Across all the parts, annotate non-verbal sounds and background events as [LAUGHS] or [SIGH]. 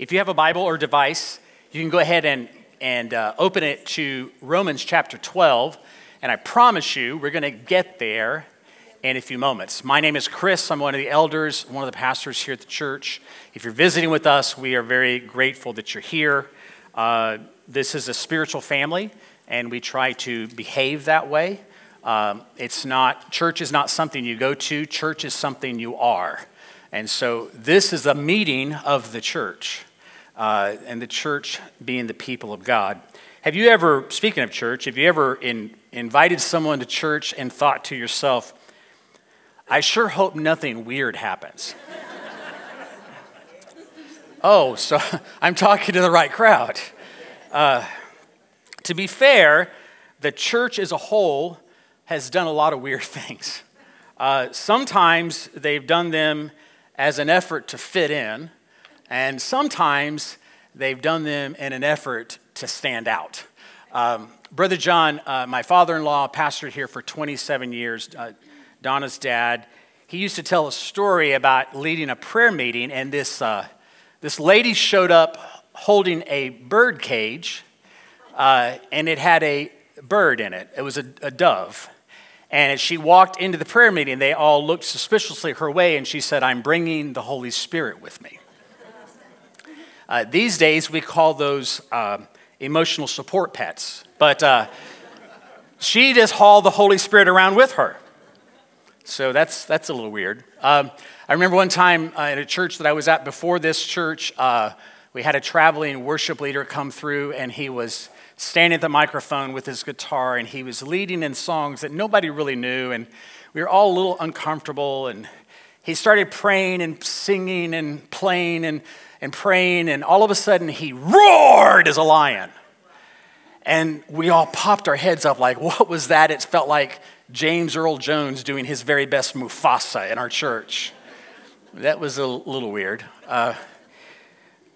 If you have a Bible or device, you can go ahead and, and uh, open it to Romans chapter 12. And I promise you, we're going to get there in a few moments. My name is Chris. I'm one of the elders, one of the pastors here at the church. If you're visiting with us, we are very grateful that you're here. Uh, this is a spiritual family, and we try to behave that way. Um, it's not, church is not something you go to, church is something you are. And so this is a meeting of the church uh, and the church being the people of God. Have you ever, speaking of church, have you ever in, invited someone to church and thought to yourself, I sure hope nothing weird happens? [LAUGHS] oh, so [LAUGHS] I'm talking to the right crowd. Uh, to be fair, the church as a whole has done a lot of weird [LAUGHS] things. Uh, sometimes they've done them as an effort to fit in, and sometimes they've done them in an effort to stand out. Um, Brother John, uh, my father in law, pastored here for 27 years, uh, Donna's dad, he used to tell a story about leading a prayer meeting, and this, uh, this lady showed up holding a bird cage, uh, and it had a bird in it. It was a, a dove. And as she walked into the prayer meeting, they all looked suspiciously her way, and she said, I'm bringing the Holy Spirit with me. Uh, these days, we call those uh, emotional support pets. But uh, she just hauled the Holy Spirit around with her. So that's, that's a little weird. Um, I remember one time uh, at a church that I was at before this church, uh, we had a traveling worship leader come through, and he was standing at the microphone with his guitar, and he was leading in songs that nobody really knew. And we were all a little uncomfortable. And he started praying and singing and playing and and praying, and all of a sudden he roared as a lion. And we all popped our heads up like, what was that? It felt like James Earl Jones doing his very best Mufasa in our church. That was a little weird. Uh,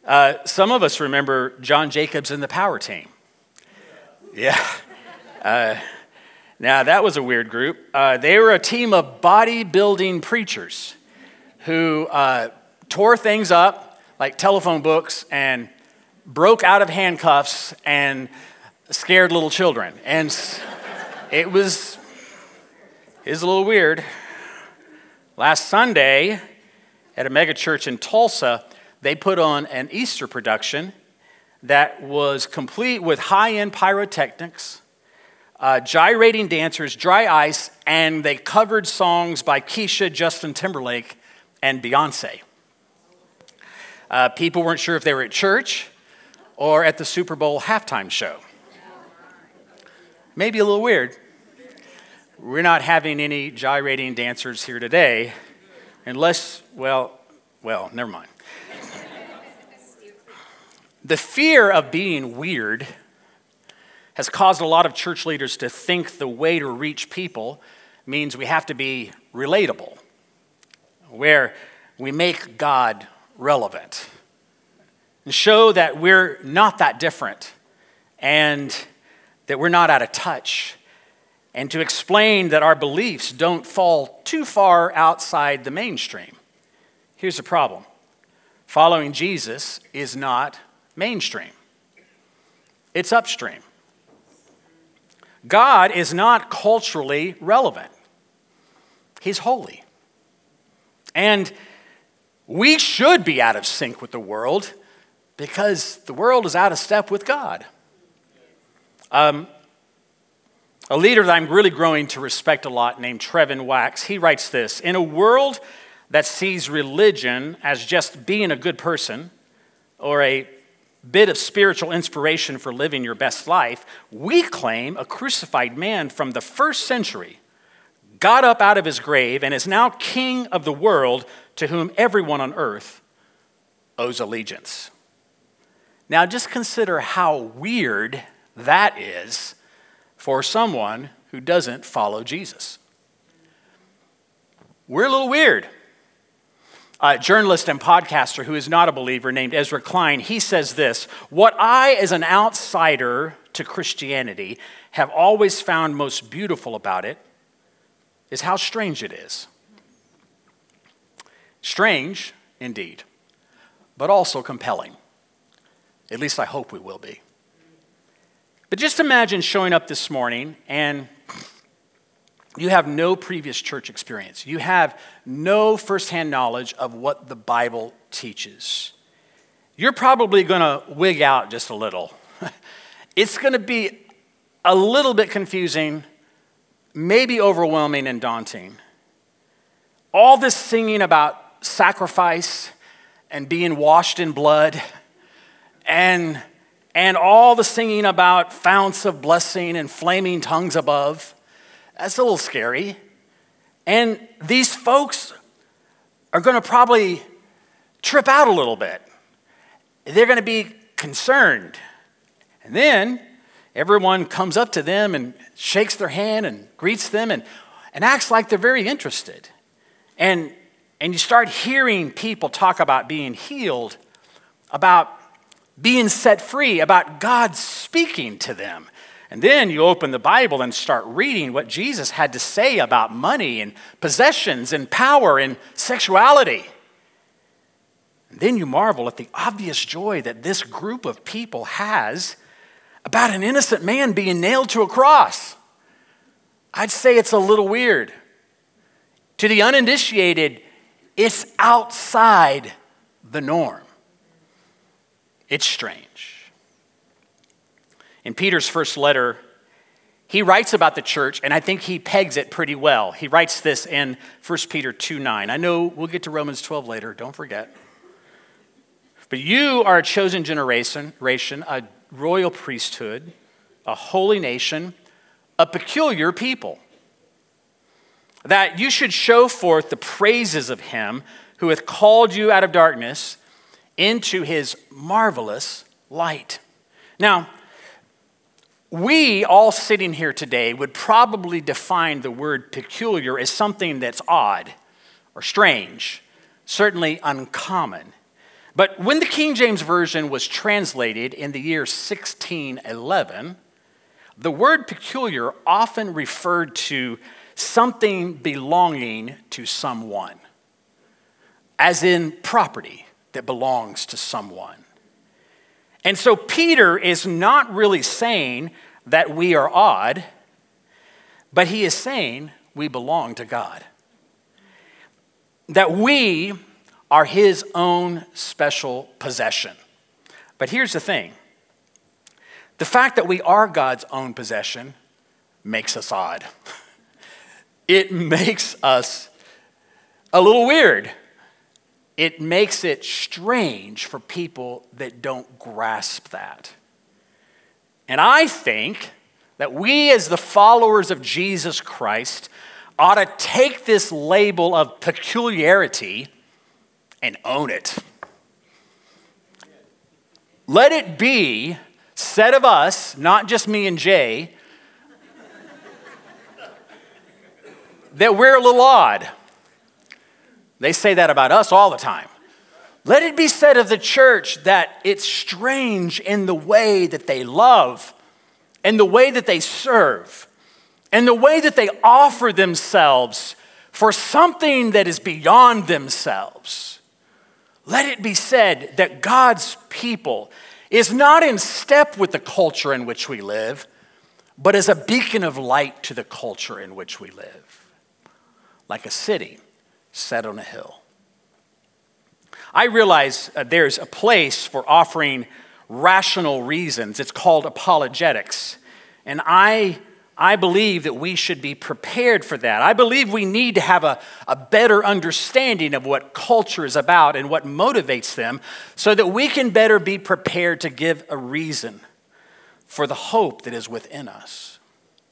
uh, some of us remember John Jacobs and the Power Team. Yeah. Uh, now, that was a weird group. Uh, they were a team of bodybuilding preachers who uh, tore things up, like telephone books and broke out of handcuffs and scared little children. And it was, it was a little weird. Last Sunday at a megachurch in Tulsa, they put on an Easter production that was complete with high end pyrotechnics, uh, gyrating dancers, dry ice, and they covered songs by Kesha, Justin Timberlake, and Beyonce. Uh, people weren't sure if they were at church or at the Super Bowl halftime show. Maybe a little weird. We're not having any gyrating dancers here today, unless, well, well, never mind. the fear of being weird has caused a lot of church leaders to think the way to reach people means we have to be relatable, where we make God relevant and show that we're not that different and that we're not out of touch and to explain that our beliefs don't fall too far outside the mainstream. Here's the problem following Jesus is not mainstream, it's upstream. God is not culturally relevant, He's holy. And we should be out of sync with the world because the world is out of step with God. Um, a leader that I'm really growing to respect a lot named Trevin Wax, he writes this In a world that sees religion as just being a good person or a bit of spiritual inspiration for living your best life, we claim a crucified man from the first century got up out of his grave and is now king of the world to whom everyone on earth owes allegiance. Now, just consider how weird that is for someone who doesn't follow Jesus. We're a little weird. A journalist and podcaster who is not a believer named Ezra Klein, he says this What I, as an outsider to Christianity, have always found most beautiful about it is how strange it is. Strange, indeed, but also compelling. At least I hope we will be. But just imagine showing up this morning and you have no previous church experience. You have no firsthand knowledge of what the Bible teaches. You're probably going to wig out just a little. [LAUGHS] it's going to be a little bit confusing, maybe overwhelming and daunting. All this singing about sacrifice and being washed in blood and and all the singing about founts of blessing and flaming tongues above that's a little scary. And these folks are going to probably trip out a little bit. They're going to be concerned. And then everyone comes up to them and shakes their hand and greets them and, and acts like they're very interested. And, and you start hearing people talk about being healed, about being set free, about God speaking to them. And then you open the Bible and start reading what Jesus had to say about money and possessions and power and sexuality. And then you marvel at the obvious joy that this group of people has about an innocent man being nailed to a cross. I'd say it's a little weird. To the uninitiated, it's outside the norm. It's strange. In Peter's first letter, he writes about the church, and I think he pegs it pretty well. He writes this in 1 Peter 2 9. I know we'll get to Romans 12 later, don't forget. But you are a chosen generation, a royal priesthood, a holy nation, a peculiar people, that you should show forth the praises of him who hath called you out of darkness into his marvelous light. Now, we all sitting here today would probably define the word peculiar as something that's odd or strange, certainly uncommon. But when the King James Version was translated in the year 1611, the word peculiar often referred to something belonging to someone, as in property that belongs to someone. And so Peter is not really saying that we are odd, but he is saying we belong to God. That we are his own special possession. But here's the thing the fact that we are God's own possession makes us odd. [LAUGHS] It makes us a little weird it makes it strange for people that don't grasp that. And I think that we, as the followers of Jesus Christ, ought to take this label of peculiarity and own it. Let it be said of us, not just me and Jay, that we're a little odd. They say that about us all the time. Let it be said of the church that it's strange in the way that they love, and the way that they serve, and the way that they offer themselves for something that is beyond themselves. Let it be said that God's people is not in step with the culture in which we live, but as a beacon of light to the culture in which we live, like a city set on a hill. I realize uh, there's a place for offering rational reasons. It's called apologetics. And I, I believe that we should be prepared for that. I believe we need to have a, a better understanding of what culture is about and what motivates them so that we can better be prepared to give a reason for the hope that is within us.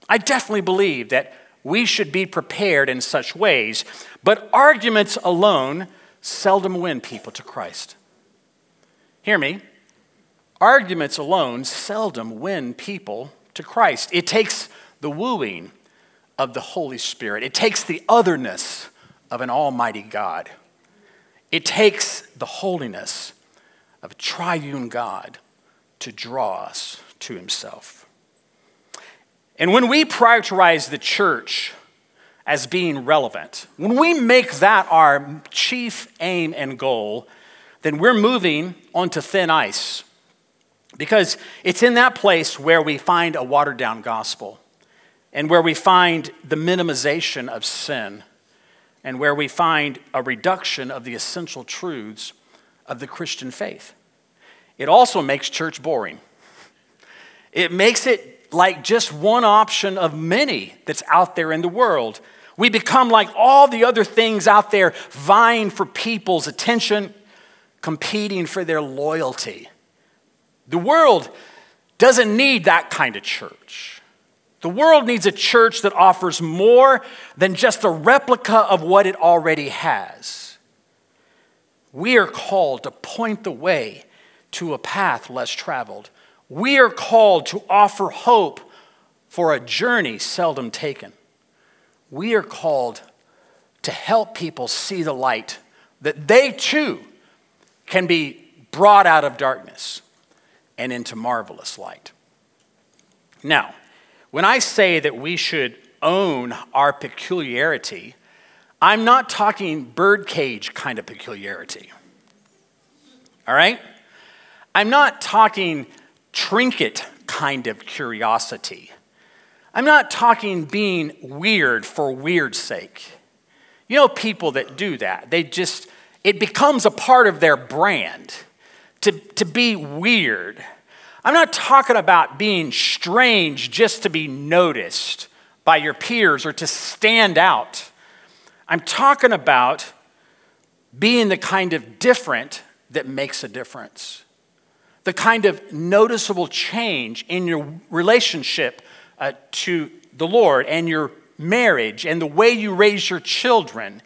I definitely believe that we should be prepared in such ways. But arguments alone seldom win people to Christ. Hear me. Arguments alone seldom win people to Christ. It takes the wooing of the Holy Spirit, it takes the otherness of an almighty God, it takes the holiness of a triune God to draw us to himself. And when we prioritize the church as being relevant, when we make that our chief aim and goal, then we're moving onto thin ice. Because it's in that place where we find a watered down gospel and where we find the minimization of sin and where we find a reduction of the essential truths of the Christian faith. It also makes church boring. It makes it like just one option of many that's out there in the world. We become like all the other things out there, vying for people's attention, competing for their loyalty. The world doesn't need that kind of church. The world needs a church that offers more than just a replica of what it already has. We are called to point the way to a path less traveled. We are called to offer hope for a journey seldom taken. We are called to help people see the light that they too can be brought out of darkness and into marvelous light. Now, when I say that we should own our peculiarity, I'm not talking birdcage kind of peculiarity. All right? I'm not talking trinket kind of curiosity. I'm not talking being weird for weird's sake. You know, people that do that, they just, it becomes a part of their brand to, to be weird. I'm not talking about being strange just to be noticed by your peers or to stand out. I'm talking about being the kind of different that makes a difference, the kind of noticeable change in your relationship uh, to the Lord and your marriage and the way you raise your children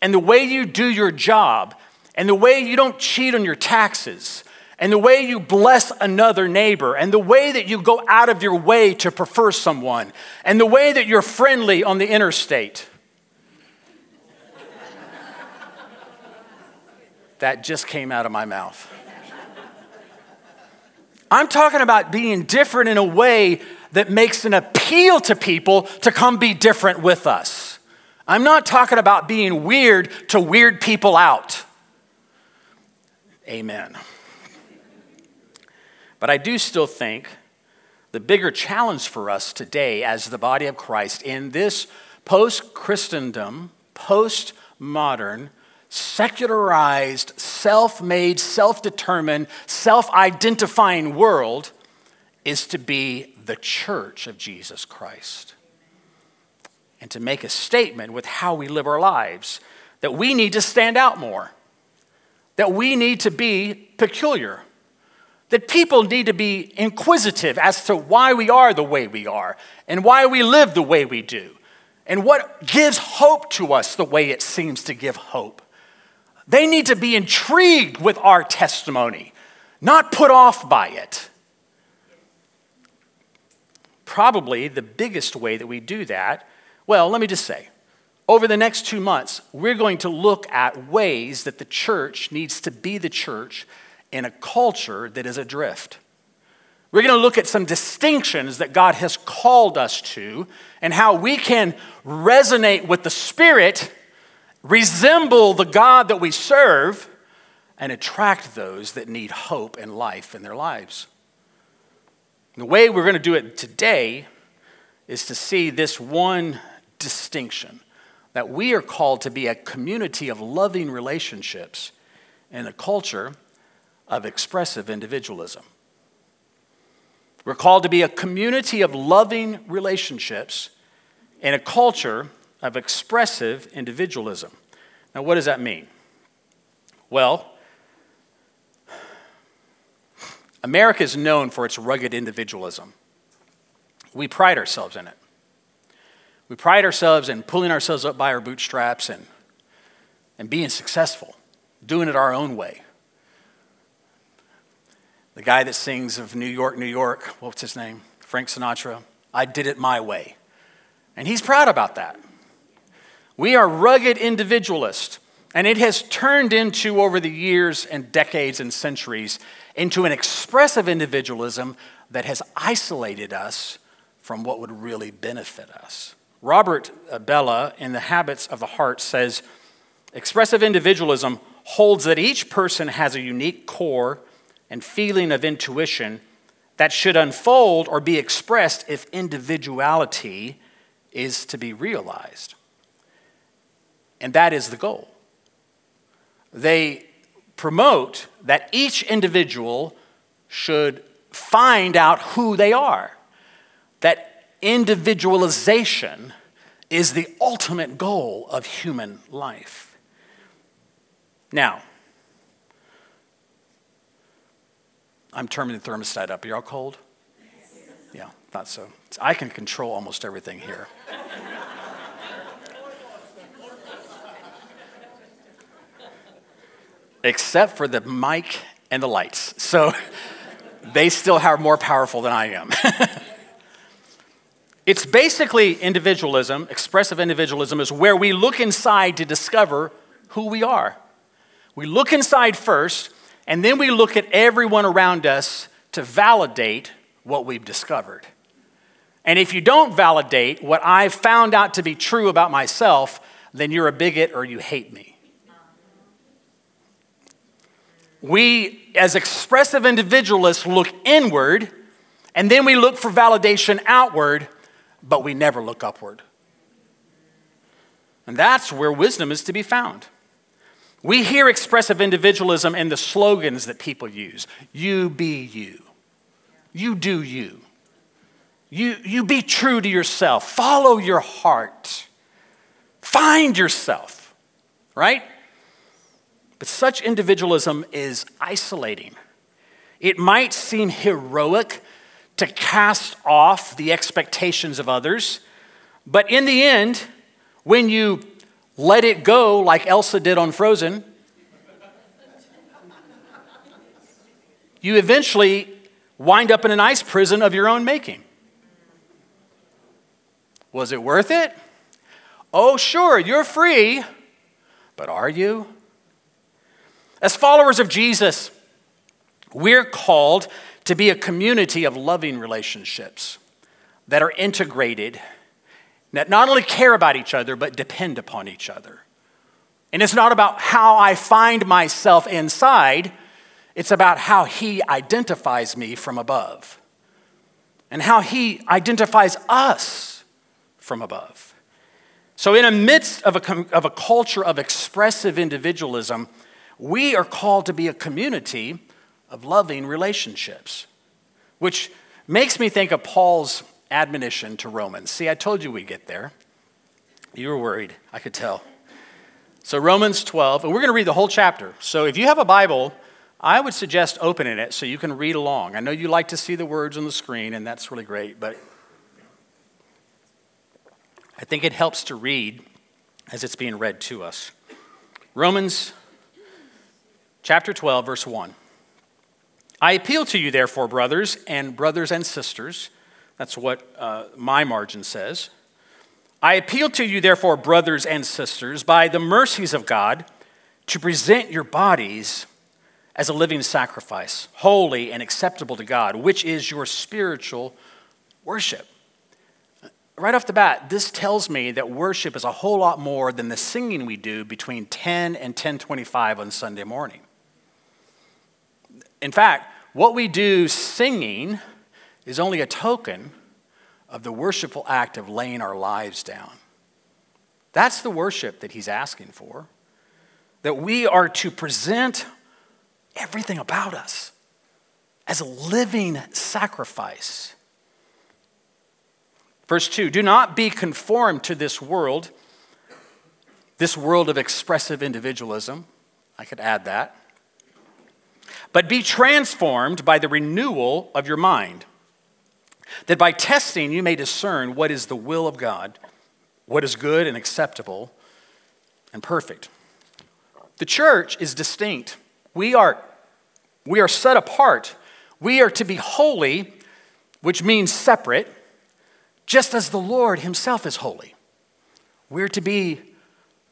and the way you do your job and the way you don't cheat on your taxes and the way you bless another neighbor, and the way that you go out of your way to prefer someone, and the way that you're friendly on the interstate. that just came out of my mouth. I'm talking about being different in a way that makes an appeal to people to come be different with us. I'm not talking about being weird to weird people out. Amen. But I do still think the bigger challenge for us today as the body of Christ in this post Christendom, post modern, secularized, self made, self determined, self identifying world is to be the church of Jesus Christ. And to make a statement with how we live our lives that we need to stand out more, that we need to be peculiar that people need to be inquisitive as to why we are the way we are and why we live the way we do and what gives hope to us the way it seems to give hope. They need to be intrigued with our testimony, not put off by it. Probably the biggest way that we do that, well, let me just say, over the next two months, we're going to look at ways that the church needs to be the church in a culture that is adrift. We're going to look at some distinctions that God has called us to and how we can resonate with the Spirit, resemble the God that we serve, and attract those that need hope and life in their lives. The way we're going to do it today is to see this one distinction that we are called to be a community of loving relationships in a culture of expressive individualism. We're called to be a community of loving relationships in a culture of expressive individualism. Now, what does that mean? Well, America is known for its rugged individualism. We pride ourselves in it. We pride ourselves in pulling ourselves up by our bootstraps and, and being successful, doing it our own way. The guy that sings of New York, New York, what's his name? Frank Sinatra. I did it my way. And he's proud about that. We are rugged individualists, and it has turned into, over the years and decades and centuries, into an expressive individualism that has isolated us from what would really benefit us. Robert Bellah, in The Habits of the Heart, says expressive individualism holds that each person has a unique core and feeling of intuition that should unfold or be expressed if individuality is to be realized. And that is the goal. They promote that each individual should find out who they are, that individualization is the ultimate goal of human life. Now, I'm turning the thermostat up. Are y'all cold? Yeah, thought so. I can control almost everything here. Except for the mic and the lights. So [LAUGHS] they still are more powerful than I am. [LAUGHS] it's basically individualism, expressive individualism, is where we look inside to discover who we are. We look inside first and then we look at everyone around us to validate what we've discovered. And if you don't validate what I've found out to be true about myself, then you're a bigot or you hate me. We, as expressive individualists, look inward and then we look for validation outward, but we never look upward. And that's where wisdom is to be found. We hear expressive individualism in the slogans that people use you be you, you do you. You, you be true to yourself, follow your heart, find yourself, right? But such individualism is isolating. It might seem heroic to cast off the expectations of others, but in the end, when you let it go like Elsa did on Frozen, you eventually wind up in an ice prison of your own making. Was it worth it? Oh, sure, you're free, but are you? As followers of Jesus, we're called to be a community of loving relationships that are integrated that not only care about each other, but depend upon each other. And it's not about how I find myself inside, it's about how He identifies me from above and how He identifies us from above. So, in the midst of a, of a culture of expressive individualism, we are called to be a community of loving relationships, which makes me think of Paul's admonition to Romans. See, I told you we'd get there. You were worried, I could tell. So, Romans 12, and we're going to read the whole chapter. So, if you have a Bible, I would suggest opening it so you can read along. I know you like to see the words on the screen, and that's really great, but I think it helps to read as it's being read to us. Romans chapter 12, verse 1. I appeal to you, therefore, brothers and brothers and sisters that's what uh, my margin says. I appeal to you, therefore, brothers and sisters, by the mercies of God, to present your bodies as a living sacrifice, holy and acceptable to God, which is your spiritual worship. Right off the bat, this tells me that worship is a whole lot more than the singing we do between 10 and 10:25 on Sunday morning. In fact, what we do singing is only a token of the worshipful act of laying our lives down. That's the worship that he's asking for. That we are to present everything about us as a living sacrifice. Verse 2 Do not be conformed to this world, this world of expressive individualism. I could add that. But be transformed by the renewal of your mind that by testing you may discern what is the will of God, what is good and acceptable and perfect. The church is distinct. We are, we are set apart. We are to be holy, which means separate, just as the Lord Himself is holy. We're to be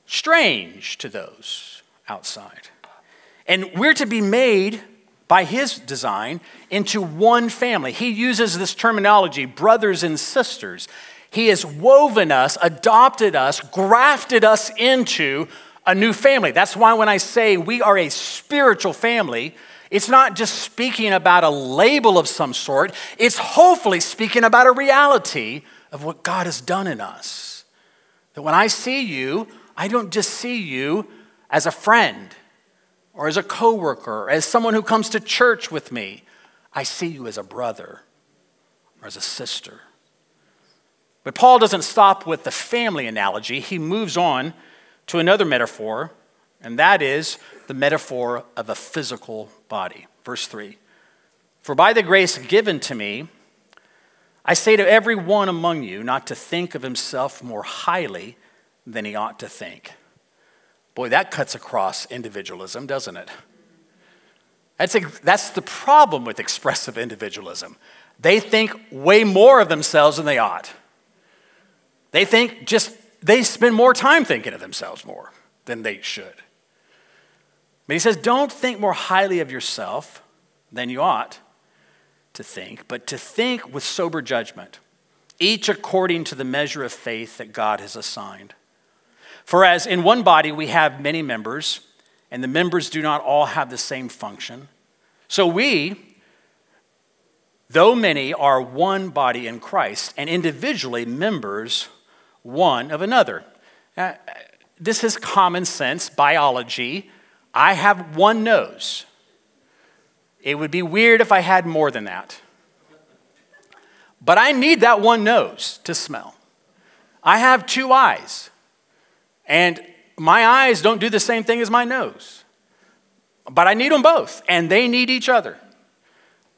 strange to those outside. And we're to be made by his design into one family. He uses this terminology, brothers and sisters. He has woven us, adopted us, grafted us into a new family. That's why when I say we are a spiritual family, It's not just speaking about a label of some sort, it's hopefully speaking about a reality of what God has done in us. That when I see you, I don't just see you as a friend or as a coworker, or as someone who comes to church with me. I see you as a brother or as a sister. But Paul doesn't stop with the family analogy. He moves on to another metaphor, and that is the metaphor of a physical body. Verse 3 For by the grace given to me, I say to every one among you not to think of himself more highly than he ought to think. Boy, that cuts across individualism, doesn't it? That's, a, that's the problem with expressive individualism. They think way more of themselves than they ought. They think just, they spend more time thinking of themselves more than they should. But he says, don't think more highly of yourself than you ought to think, but to think with sober judgment, each according to the measure of faith that God has assigned. For as in one body we have many members, and the members do not all have the same function, so we, though many, are one body in Christ, and individually members one of another. Now, this is common sense biology I have one nose. It would be weird if I had more than that. But I need that one nose to smell. I have two eyes, and my eyes don't do the same thing as my nose. But I need them both, and they need each other.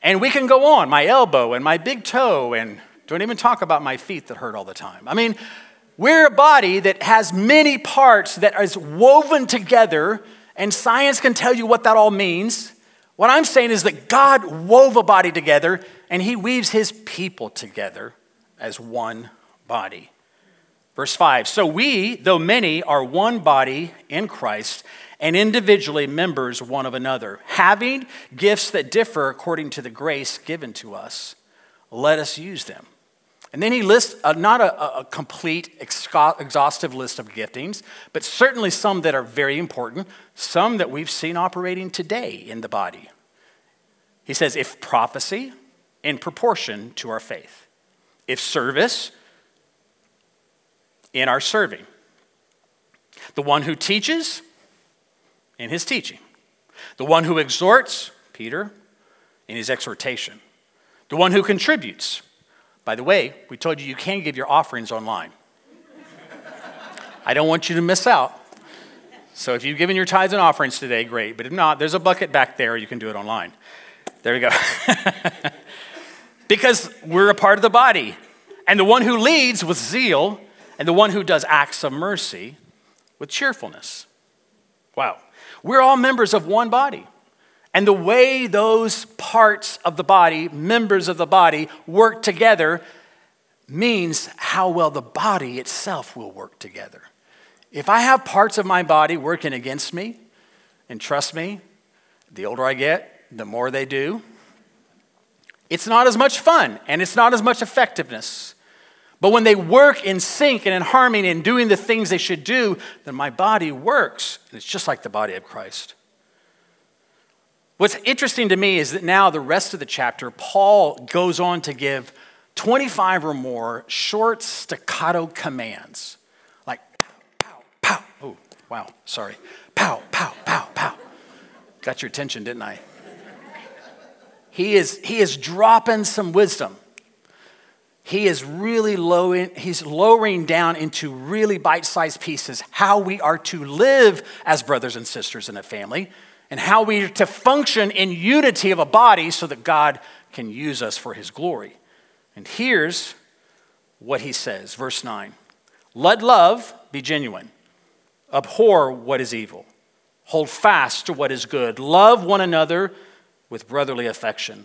And we can go on my elbow and my big toe, and don't even talk about my feet that hurt all the time. I mean, we're a body that has many parts that is woven together and science can tell you what that all means. What I'm saying is that God wove a body together and he weaves his people together as one body. Verse 5 So we, though many, are one body in Christ and individually members one of another, having gifts that differ according to the grace given to us. Let us use them. And then he lists uh, not a, a complete, exhaustive list of giftings, but certainly some that are very important, some that we've seen operating today in the body. He says, if prophecy, in proportion to our faith, if service, in our serving, the one who teaches, in his teaching, the one who exhorts, Peter, in his exhortation, the one who contributes, by the way, we told you you can give your offerings online. I don't want you to miss out. So if you've given your tithes and offerings today, great. But if not, there's a bucket back there. You can do it online. There we go. [LAUGHS] because we're a part of the body. And the one who leads with zeal, and the one who does acts of mercy with cheerfulness. Wow. We're all members of one body. And the way those parts of the body, members of the body, work together means how well the body itself will work together. If I have parts of my body working against me, and trust me, the older I get, the more they do, it's not as much fun and it's not as much effectiveness. But when they work in sync and in harmony and doing the things they should do, then my body works. And it's just like the body of Christ. What's interesting to me is that now, the rest of the chapter, Paul goes on to give 25 or more short staccato commands. Like pow, pow, pow. Oh, wow, sorry. Pow, pow, pow, pow. Got your attention, didn't I? He is, he is dropping some wisdom. He is really lowering, he's lowering down into really bite-sized pieces how we are to live as brothers and sisters in a family and how we are to function in unity of a body so that God can use us for his glory. And here's what he says, verse 9 Let love be genuine, abhor what is evil, hold fast to what is good, love one another with brotherly affection.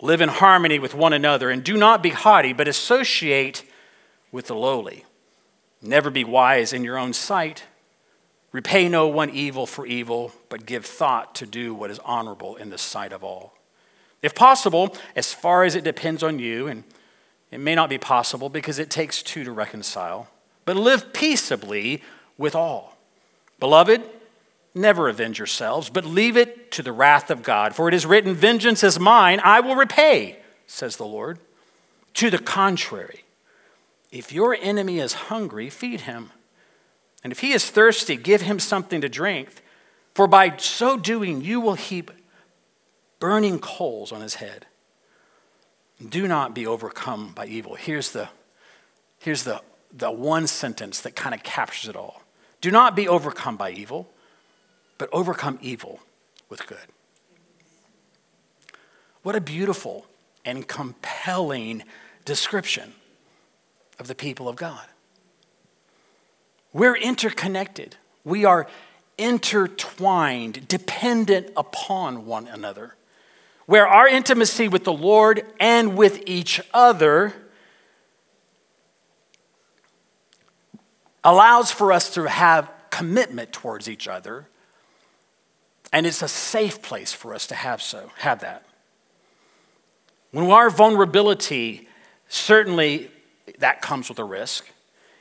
Live in harmony with one another, and do not be haughty, but associate with the lowly. Never be wise in your own sight. Repay no one evil for evil, but give thought to do what is honorable in the sight of all. If possible, as far as it depends on you, and it may not be possible because it takes two to reconcile, but live peaceably with all. Beloved, never avenge yourselves, but leave it to the wrath of God. For it is written, Vengeance is mine, I will repay, says the Lord. To the contrary, if your enemy is hungry, feed him. And if he is thirsty, give him something to drink. For by so doing, you will heap burning coals on his head. Do not be overcome by evil. Here's the, here's the, the one sentence that kind of captures it all. Do not be overcome by evil, but overcome evil with good. What a beautiful and compelling description of the people of God. We're interconnected. We are intertwined, dependent upon one another. Where our intimacy with the Lord and with each other allows for us to have commitment towards each other, and it's a safe place for us to have so, have that. When our vulnerability, certainly that comes with a risk,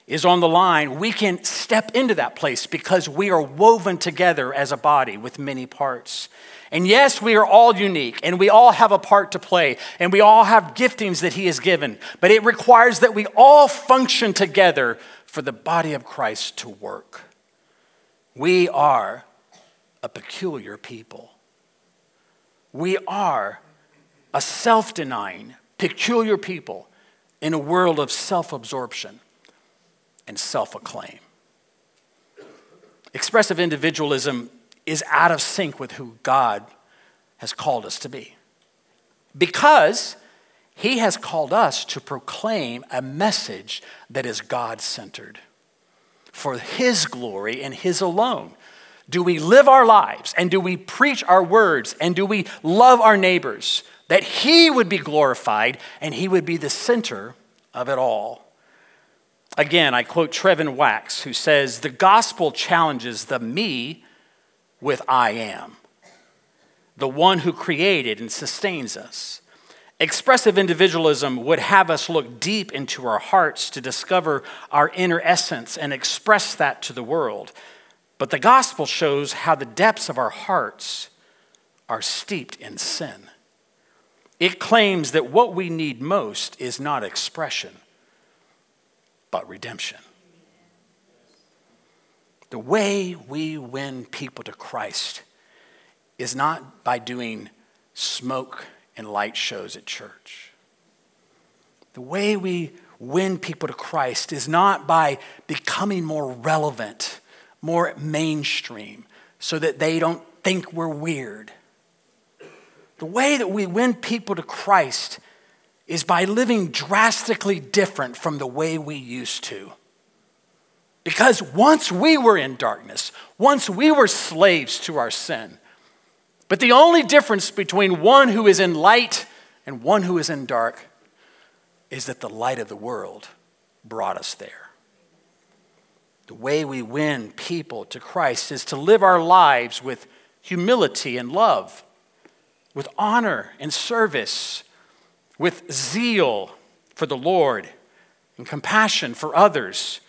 is on the line, we can step into that place because we are woven together as a body with many parts. And yes, we are all unique and we all have a part to play and we all have giftings that He has given, but it requires that we all function together for the body of Christ to work. We are a peculiar people. We are a self denying, peculiar people in a world of self absorption and self acclaim. Expressive individualism is out of sync with who God has called us to be. Because he has called us to proclaim a message that is God centered for his glory and his alone. Do we live our lives and do we preach our words and do we love our neighbors that he would be glorified and he would be the center of it all? Again, I quote Trevin Wax, who says, The gospel challenges the me with I am, the one who created and sustains us. Expressive individualism would have us look deep into our hearts to discover our inner essence and express that to the world. But the gospel shows how the depths of our hearts are steeped in sin. It claims that what we need most is not expression but redemption. The way we win people to Christ is not by doing smoke and light shows at church. The way we win people to Christ is not by becoming more relevant, more mainstream, so that they don't think we're weird. The way that we win people to Christ is by living drastically different from the way we used to. Because once we were in darkness, once we were slaves to our sin. But the only difference between one who is in light and one who is in dark is that the light of the world brought us there. The way we win people to Christ is to live our lives with humility and love, with honor and service, with zeal for the Lord and compassion for others,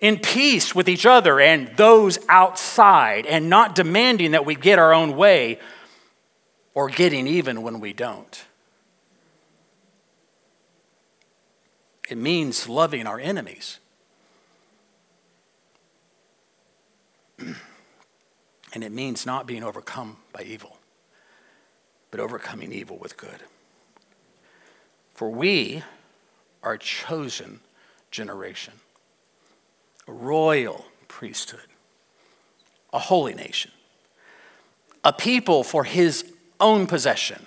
in peace with each other and those outside, and not demanding that we get our own way or getting even when we don't. It means loving our enemies. [CLEARS THROAT] and it means not being overcome by evil, but overcoming evil with good. For we are a chosen generation, a royal priesthood, a holy nation, a people for his own possession,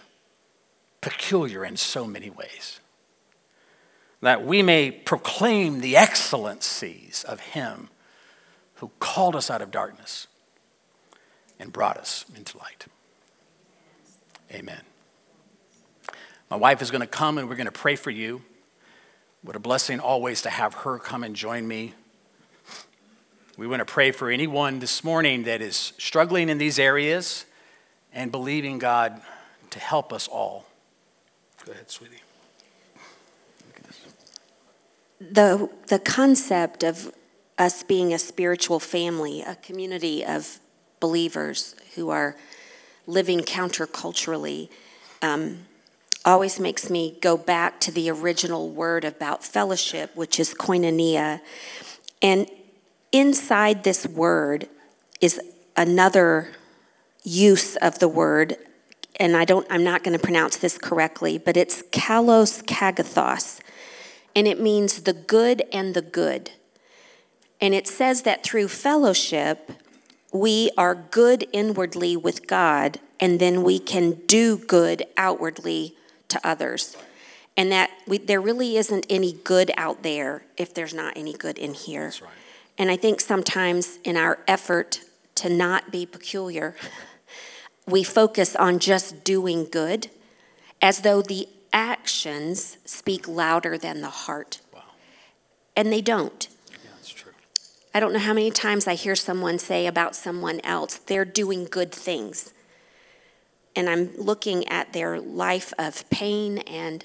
peculiar in so many ways, that we may proclaim the excellencies of him who called us out of darkness and brought us into light. Amen. My wife is going to come and we're going to pray for you. What a blessing always to have her come and join me. We want to pray for anyone this morning that is struggling in these areas and believing God to help us all. Go ahead, sweetie. The, the concept of us being a spiritual family, a community of believers who are living counterculturally, um, always makes me go back to the original word about fellowship, which is koinonia. And inside this word is another use of the word, and I don't I'm not going to pronounce this correctly, but it's kalos kagathos, and it means the good and the good. And it says that through fellowship, we are good inwardly with God, and then we can do good outwardly to others. And that we, there really isn't any good out there if there's not any good in here. That's right. And I think sometimes in our effort to not be peculiar, [LAUGHS] we focus on just doing good as though the actions speak louder than the heart. Wow. And they don't. I don't know how many times I hear someone say about someone else, they're doing good things. And I'm looking at their life of pain and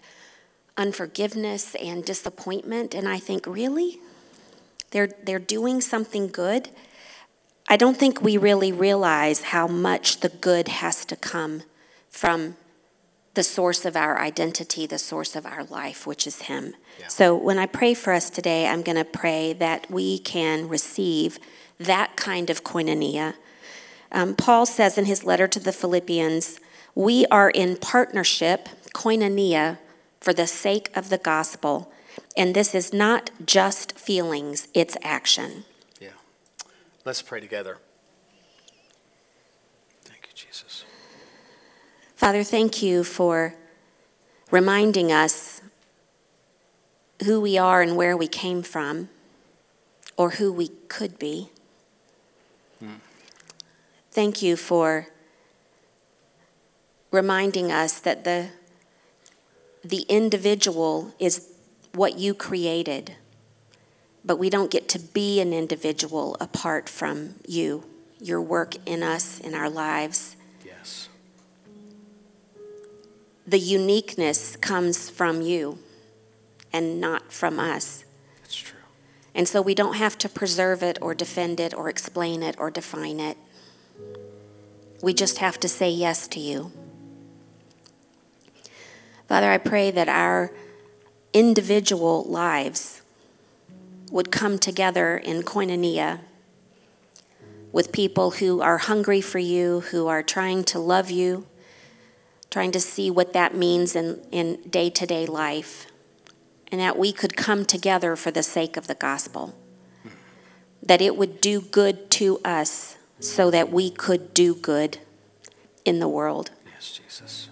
unforgiveness and disappointment, and I think, really? They're, they're doing something good? I don't think we really realize how much the good has to come from the source of our identity, the source of our life, which is Him. Yeah. So when I pray for us today, I'm going to pray that we can receive that kind of koinonia. Um, Paul says in his letter to the Philippians, we are in partnership, koinonia, for the sake of the gospel. And this is not just feelings, it's action. Yeah. Let's pray together. Thank you, Jesus. Father, thank you for reminding us who we are and where we came from, or who we could be. Hmm. Thank you for reminding us that the, the individual is what you created, but we don't get to be an individual apart from you, your work in us, in our lives. The uniqueness comes from you and not from us. That's true. And so we don't have to preserve it or defend it or explain it or define it. We just have to say yes to you. Father, I pray that our individual lives would come together in koinonia with people who are hungry for you, who are trying to love you, trying to see what that means in, in day-to-day life, and that we could come together for the sake of the gospel. That it would do good to us so that we could do good in the world. Yes, Jesus.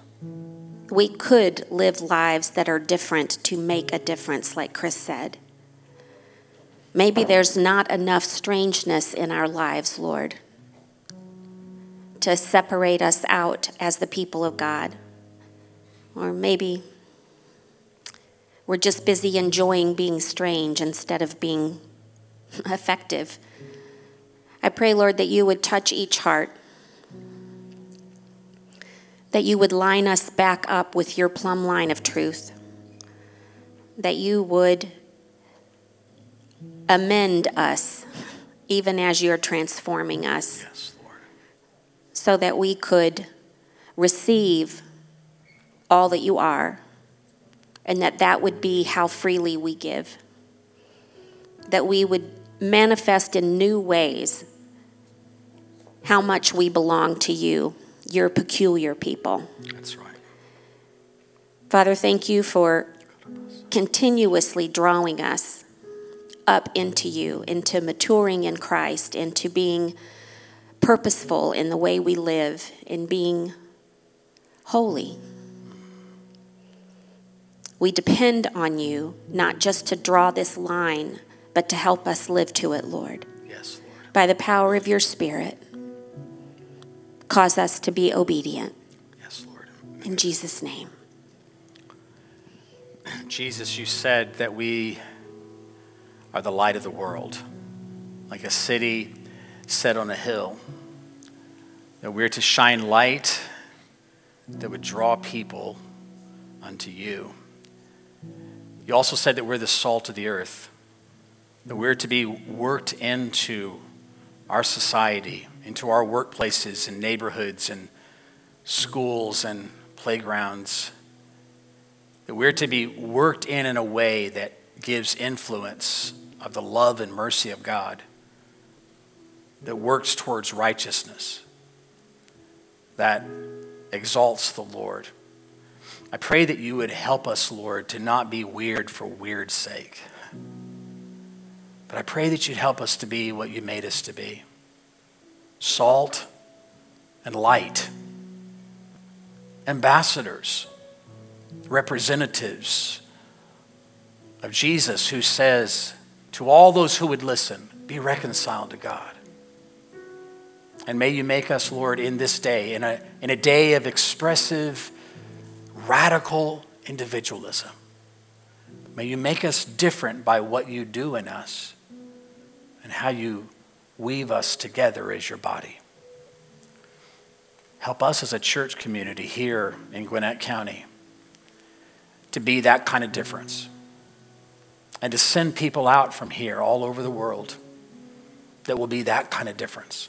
We could live lives that are different to make a difference, like Chris said. Maybe there's not enough strangeness in our lives, Lord, to separate us out as the people of God. Or maybe we're just busy enjoying being strange instead of being [LAUGHS] effective. I pray, Lord, that you would touch each heart, that you would line us back up with your plumb line of truth, that you would amend us even as you're transforming us Yes. So that we could receive all that you are and that that would be how freely we give that we would manifest in new ways how much we belong to you your peculiar people That's right. father thank you for continuously drawing us up into you into maturing in christ into being purposeful in the way we live in being holy we depend on you not just to draw this line, but to help us live to it, Lord. Yes, Lord. By the power of your Spirit, cause us to be obedient. Yes, Lord. In Jesus' name, Jesus, you said that we are the light of the world, like a city set on a hill, that we're to shine light that would draw people unto you. You also said that we're the salt of the earth, that we're to be worked into our society, into our workplaces and neighborhoods and schools and playgrounds, that we're to be worked in in a way that gives influence of the love and mercy of God, that works towards righteousness, that exalts the Lord. I pray that you would help us, Lord, to not be weird for weird's sake. But I pray that you'd help us to be what you made us to be salt and light, ambassadors, representatives of Jesus who says to all those who would listen, be reconciled to God. And may you make us, Lord, in this day, in a, in a day of expressive, radical individualism. May you make us different by what you do in us and how you weave us together as your body. Help us as a church community here in Gwinnett County to be that kind of difference and to send people out from here all over the world that will be that kind of difference.